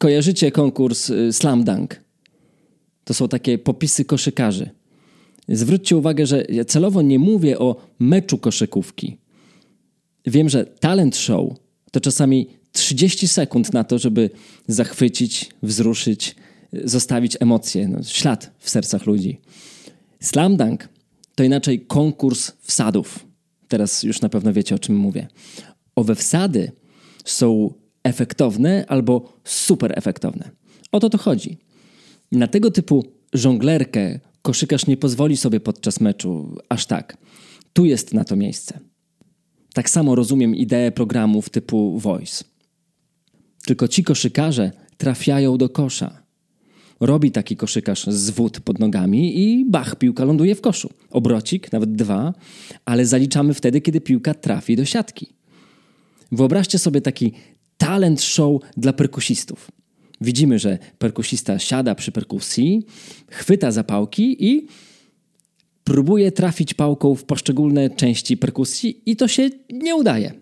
Kojarzycie konkurs y, Slam Dunk? To są takie popisy koszykarzy. Zwróćcie uwagę, że ja celowo nie mówię o meczu koszykówki. Wiem, że talent show to czasami 30 sekund na to, żeby zachwycić, wzruszyć, zostawić emocje, no, ślad w sercach ludzi. Slam dunk to inaczej konkurs wsadów. Teraz już na pewno wiecie, o czym mówię. Owe wsady są efektowne albo super efektowne. O to to chodzi. Na tego typu żonglerkę koszykarz nie pozwoli sobie podczas meczu aż tak. Tu jest na to miejsce. Tak samo rozumiem ideę programów typu Voice. Tylko ci koszykarze trafiają do kosza. Robi taki koszykarz zwód pod nogami i bach, piłka ląduje w koszu. Obrocik, nawet dwa, ale zaliczamy wtedy, kiedy piłka trafi do siatki. Wyobraźcie sobie taki talent show dla perkusistów. Widzimy, że perkusista siada przy perkusji, chwyta zapałki i próbuje trafić pałką w poszczególne części perkusji i to się nie udaje.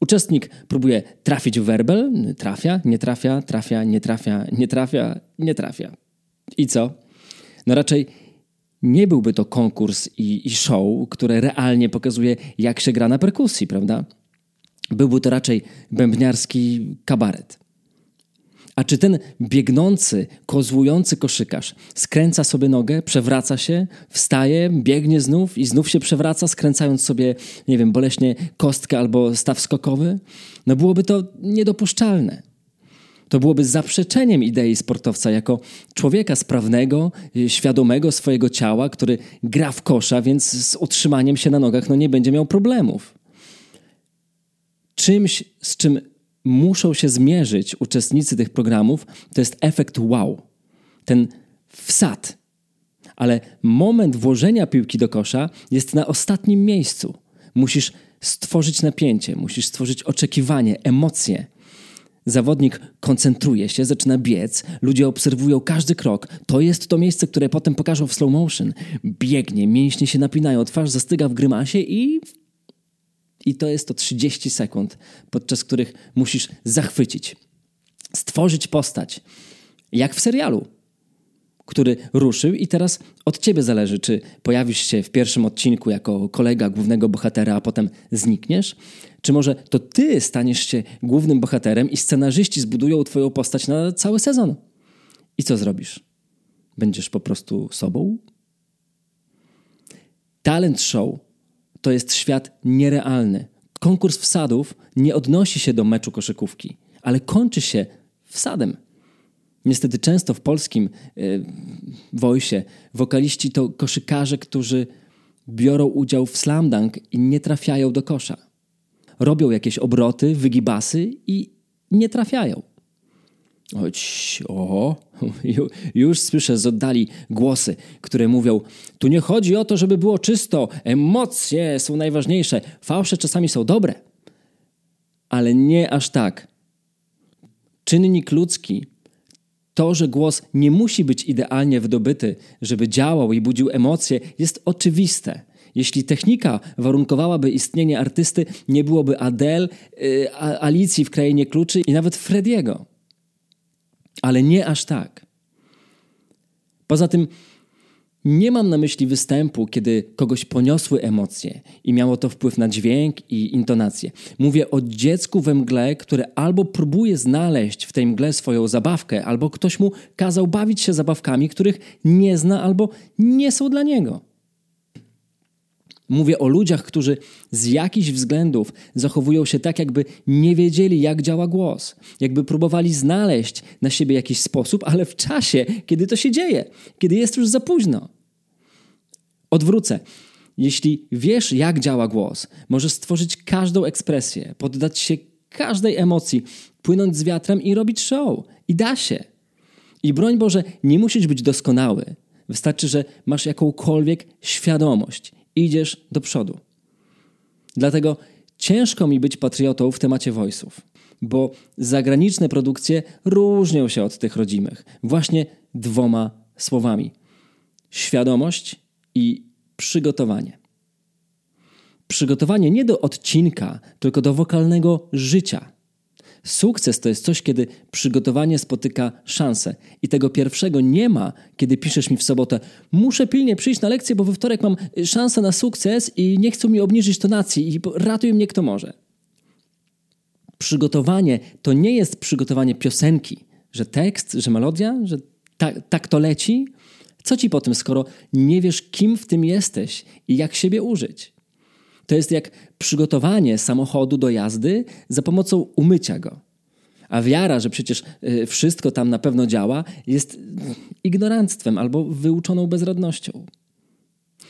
Uczestnik próbuje trafić w werbel, trafia, nie trafia, trafia, nie trafia, nie trafia, nie trafia. I co? No raczej nie byłby to konkurs i, i show, które realnie pokazuje, jak się gra na perkusji, prawda? Byłby to raczej bębniarski kabaret. A czy ten biegnący, kozłujący koszykarz skręca sobie nogę, przewraca się, wstaje, biegnie znów i znów się przewraca, skręcając sobie, nie wiem, boleśnie kostkę albo staw skokowy? No byłoby to niedopuszczalne. To byłoby zaprzeczeniem idei sportowca jako człowieka sprawnego, świadomego swojego ciała, który gra w kosza, więc z utrzymaniem się na nogach no nie będzie miał problemów. Czymś, z czym muszą się zmierzyć uczestnicy tych programów, to jest efekt wow. Ten wsad. Ale moment włożenia piłki do kosza jest na ostatnim miejscu. Musisz stworzyć napięcie, musisz stworzyć oczekiwanie, emocje. Zawodnik koncentruje się, zaczyna biec, ludzie obserwują każdy krok. To jest to miejsce, które potem pokażą w slow motion. Biegnie, mięśnie się napinają, twarz zastyga w grymasie i i to jest to 30 sekund, podczas których musisz zachwycić, stworzyć postać, jak w serialu, który ruszył, i teraz od ciebie zależy, czy pojawisz się w pierwszym odcinku jako kolega głównego bohatera, a potem znikniesz, czy może to ty staniesz się głównym bohaterem i scenarzyści zbudują twoją postać na cały sezon. I co zrobisz? Będziesz po prostu sobą? Talent show to jest świat nierealny. Konkurs wsadów nie odnosi się do meczu koszykówki, ale kończy się wsadem. Niestety często w polskim yy, wojsie wokaliści to koszykarze, którzy biorą udział w slam dunk i nie trafiają do kosza. Robią jakieś obroty, wygibasy i nie trafiają. Choć, oho, już słyszę z oddali głosy, które mówią: Tu nie chodzi o to, żeby było czysto, emocje są najważniejsze, fałsze czasami są dobre. Ale nie aż tak. Czynnik ludzki, to, że głos nie musi być idealnie wydobyty, żeby działał i budził emocje, jest oczywiste. Jeśli technika warunkowałaby istnienie artysty, nie byłoby Adele, y, Alicji w Krainie Kluczy i nawet Frediego ale nie aż tak. Poza tym nie mam na myśli występu, kiedy kogoś poniosły emocje i miało to wpływ na dźwięk i intonację. Mówię o dziecku we mgle, które albo próbuje znaleźć w tej mgle swoją zabawkę, albo ktoś mu kazał bawić się zabawkami, których nie zna albo nie są dla niego. Mówię o ludziach, którzy z jakichś względów zachowują się tak, jakby nie wiedzieli, jak działa głos, jakby próbowali znaleźć na siebie jakiś sposób, ale w czasie, kiedy to się dzieje, kiedy jest już za późno. Odwrócę. Jeśli wiesz, jak działa głos, możesz stworzyć każdą ekspresję, poddać się każdej emocji, płynąć z wiatrem i robić show. I da się. I broń Boże, nie musisz być doskonały. Wystarczy, że masz jakąkolwiek świadomość idziesz do przodu. Dlatego ciężko mi być patriotą w temacie voice'ów, bo zagraniczne produkcje różnią się od tych rodzimych właśnie dwoma słowami: świadomość i przygotowanie. Przygotowanie nie do odcinka, tylko do wokalnego życia. Sukces to jest coś, kiedy przygotowanie spotyka szansę. I tego pierwszego nie ma, kiedy piszesz mi w sobotę: Muszę pilnie przyjść na lekcję, bo we wtorek mam szansę na sukces i nie chcą mi obniżyć tonacji i ratuj mnie kto może. Przygotowanie to nie jest przygotowanie piosenki, że tekst, że melodia, że tak, tak to leci. Co ci po tym, skoro nie wiesz, kim w tym jesteś i jak siebie użyć? To jest jak przygotowanie samochodu do jazdy za pomocą umycia go. A wiara, że przecież y, wszystko tam na pewno działa, jest ignoranstwem albo wyuczoną bezradnością.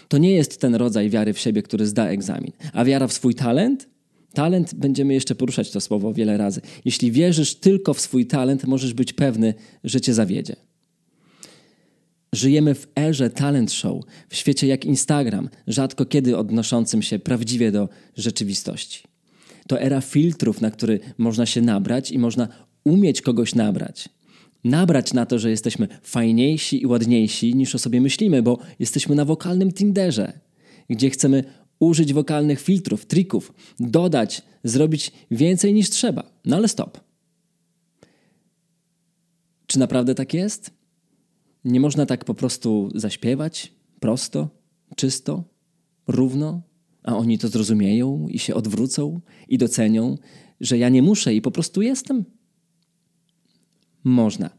To nie jest ten rodzaj wiary w siebie, który zda egzamin. A wiara w swój talent? Talent, będziemy jeszcze poruszać to słowo wiele razy. Jeśli wierzysz tylko w swój talent, możesz być pewny, że cię zawiedzie. Żyjemy w erze talent show, w świecie jak Instagram, rzadko kiedy odnoszącym się prawdziwie do rzeczywistości. To era filtrów, na który można się nabrać i można umieć kogoś nabrać. Nabrać na to, że jesteśmy fajniejsi i ładniejsi niż o sobie myślimy, bo jesteśmy na wokalnym Tinderze, gdzie chcemy użyć wokalnych filtrów, trików, dodać, zrobić więcej niż trzeba. No ale stop. Czy naprawdę tak jest? Nie można tak po prostu zaśpiewać prosto, czysto, równo, a oni to zrozumieją i się odwrócą i docenią, że ja nie muszę i po prostu jestem? Można.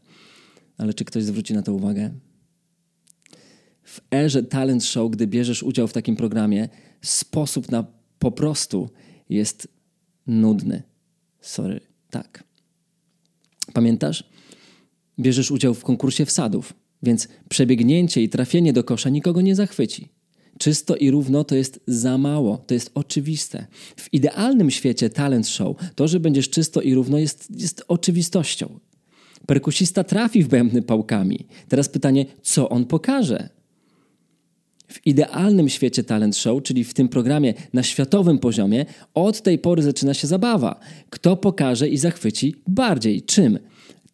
Ale czy ktoś zwróci na to uwagę? W erze talent show, gdy bierzesz udział w takim programie, sposób na po prostu jest nudny. Sorry, tak. Pamiętasz? Bierzesz udział w konkursie wsadów. Więc przebiegnięcie i trafienie do kosza nikogo nie zachwyci. Czysto i równo to jest za mało, to jest oczywiste. W idealnym świecie talent show to, że będziesz czysto i równo jest, jest oczywistością. Perkusista trafi w bębny pałkami. Teraz pytanie, co on pokaże? W idealnym świecie talent show, czyli w tym programie na światowym poziomie, od tej pory zaczyna się zabawa. Kto pokaże i zachwyci bardziej? Czym?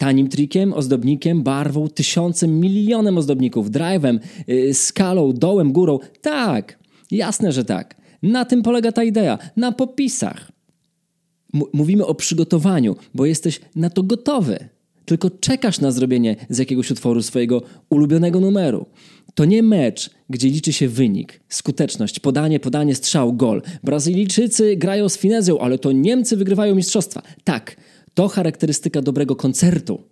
Tanim trikiem, ozdobnikiem, barwą, tysiącem, milionem ozdobników, drive'em, yy, skalą, dołem, górą. Tak, jasne, że tak. Na tym polega ta idea, na popisach. M mówimy o przygotowaniu, bo jesteś na to gotowy. Tylko czekasz na zrobienie z jakiegoś utworu swojego ulubionego numeru. To nie mecz, gdzie liczy się wynik, skuteczność, podanie, podanie, strzał, gol. Brazylijczycy grają z finezją, ale to Niemcy wygrywają mistrzostwa. Tak, to charakterystyka dobrego koncertu.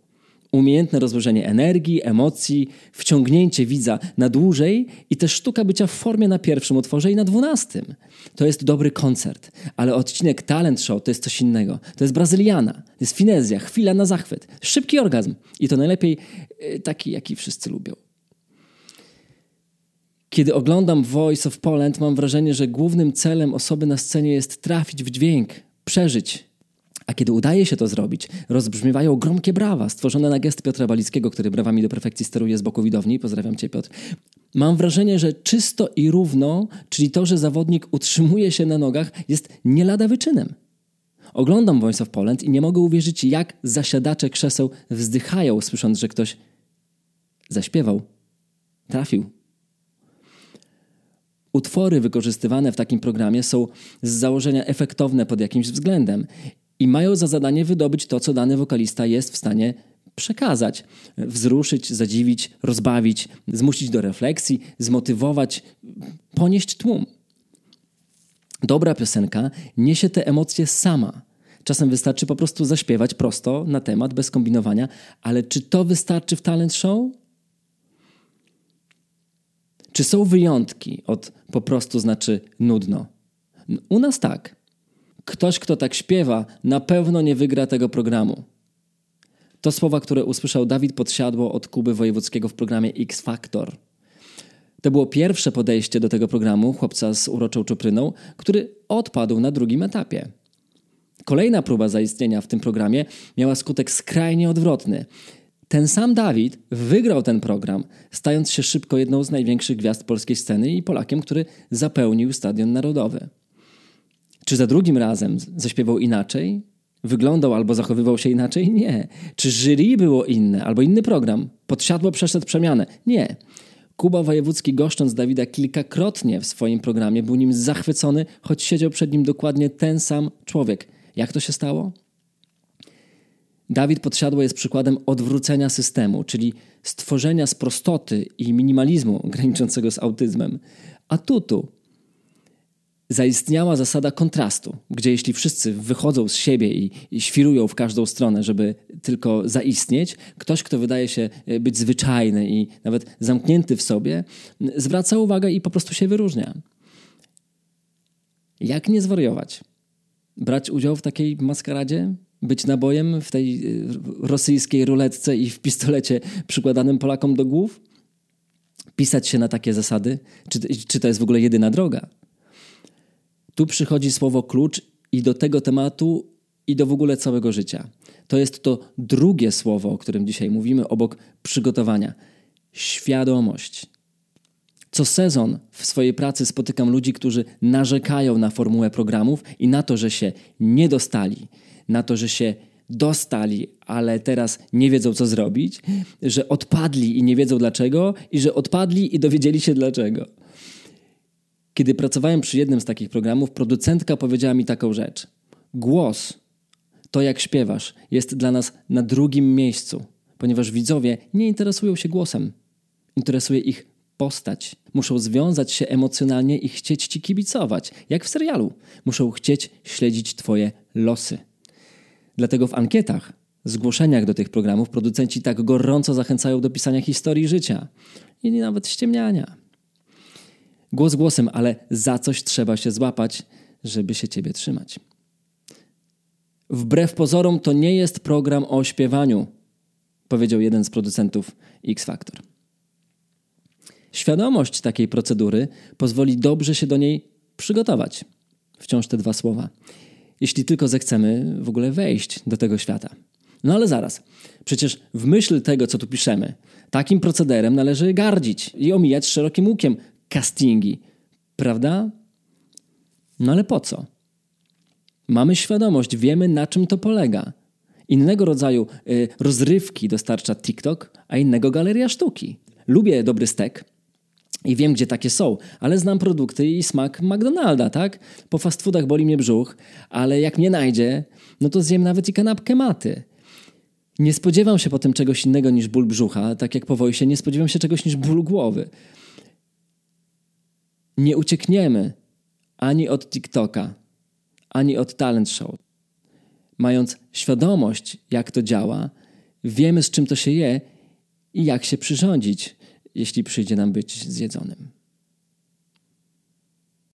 Umiejętne rozłożenie energii, emocji, wciągnięcie widza na dłużej i też sztuka bycia w formie na pierwszym utworze i na dwunastym. To jest dobry koncert, ale odcinek talent show to jest coś innego. To jest brazyliana, to jest finezja, chwila na zachwyt, szybki orgazm i to najlepiej y, taki, jaki wszyscy lubią. Kiedy oglądam Voice of Poland, mam wrażenie, że głównym celem osoby na scenie jest trafić w dźwięk, przeżyć, a kiedy udaje się to zrobić, rozbrzmiewają gromkie brawa stworzone na gest Piotra Balickiego, który brawami do perfekcji steruje z boku widowni. Pozdrawiam cię, Piotr. Mam wrażenie, że czysto i równo, czyli to, że zawodnik utrzymuje się na nogach, jest nie lada wyczynem. Oglądam Voice of Poland i nie mogę uwierzyć, jak zasiadacze krzeseł wzdychają, słysząc, że ktoś zaśpiewał, trafił. Utwory wykorzystywane w takim programie są z założenia efektowne pod jakimś względem i mają za zadanie wydobyć to, co dany wokalista jest w stanie przekazać, wzruszyć, zadziwić, rozbawić, zmusić do refleksji, zmotywować, ponieść tłum. Dobra piosenka niesie te emocje sama. Czasem wystarczy po prostu zaśpiewać prosto na temat, bez kombinowania, ale czy to wystarczy w talent show? Czy są wyjątki od po prostu znaczy nudno? U nas tak. Ktoś, kto tak śpiewa, na pewno nie wygra tego programu. To słowa, które usłyszał Dawid Podsiadło od Kuby Wojewódzkiego w programie X Factor. To było pierwsze podejście do tego programu chłopca z uroczą czupryną, który odpadł na drugim etapie. Kolejna próba zaistnienia w tym programie miała skutek skrajnie odwrotny. Ten sam Dawid wygrał ten program, stając się szybko jedną z największych gwiazd polskiej sceny i Polakiem, który zapełnił Stadion Narodowy. Czy za drugim razem zaśpiewał inaczej? Wyglądał albo zachowywał się inaczej? Nie. Czy jury było inne albo inny program? Podsiadło przeszedł przemianę? Nie. Kuba Wojewódzki goszcząc Dawida kilkakrotnie w swoim programie był nim zachwycony, choć siedział przed nim dokładnie ten sam człowiek. Jak to się stało? Dawid Podsiadło jest przykładem odwrócenia systemu, czyli stworzenia z prostoty i minimalizmu graniczącego z autyzmem, atutu. Zaistniała zasada kontrastu, gdzie jeśli wszyscy wychodzą z siebie i, świrują w każdą stronę, żeby tylko zaistnieć, ktoś, kto wydaje się e, być zwyczajny i nawet zamknięty w sobie, zwraca uwagę i po prostu się wyróżnia. Jak nie zwariować? Brać udział w takiej maskaradzie? być nabojem w tej y, rosyjskiej ruletce i w pistolecie przykładanym Polakom do głów? Pisać się na takie zasady? Czy, czy to jest w ogóle jedyna droga? Tu przychodzi słowo klucz i do tego tematu, i do w ogóle całego życia. To jest to drugie słowo, o którym dzisiaj mówimy, obok przygotowania. Świadomość. Co sezon w swojej pracy spotykam ludzi, którzy narzekają na formułę programów i na to, że się nie dostali, na to, że się dostali, ale teraz nie wiedzą, co zrobić, że odpadli i nie wiedzą dlaczego, i że odpadli i dowiedzieli się dlaczego. Kiedy pracowałem przy jednym z takich programów, producentka powiedziała mi taką rzecz. Głos, to jak śpiewasz, jest dla nas na drugim miejscu, ponieważ widzowie nie interesują się głosem. Interesuje ich postać. Muszą związać się emocjonalnie i chcieć ci kibicować, jak w serialu. Muszą chcieć śledzić twoje losy. Dlatego w ankietach, zgłoszeniach do tych programów producenci tak gorąco zachęcają do pisania historii życia i nawet ściemniania. Głos głosem, ale za coś trzeba się złapać, żeby się ciebie trzymać. Wbrew pozorom to nie jest program o śpiewaniu, powiedział jeden z producentów X Factor. Świadomość takiej procedury pozwoli dobrze się do niej przygotować. Wciąż te dwa słowa jeśli tylko zechcemy w ogóle wejść do tego świata. No ale zaraz, przecież w myśl tego, co tu piszemy, takim procederem należy gardzić i omijać szerokim łukiem castingi, prawda? No ale po co? Mamy świadomość, wiemy na czym to polega. Innego rodzaju y, rozrywki dostarcza TikTok, a innego galeria sztuki. Lubię dobry stek, i wiem, gdzie takie są, ale znam produkty i smak McDonalda, tak? Po fast foodach boli mnie brzuch, ale jak mnie najdzie, no to zjem nawet i kanapkę maty. Nie spodziewam się potem czegoś innego niż ból brzucha, tak jak po wojsie nie spodziewam się czegoś niż ból głowy. Nie uciekniemy ani od TikToka, ani od talent show. Mając świadomość, jak to działa, wiemy z czym to się je i jak się przyrządzić jeśli przyjdzie nam być zjedzonym.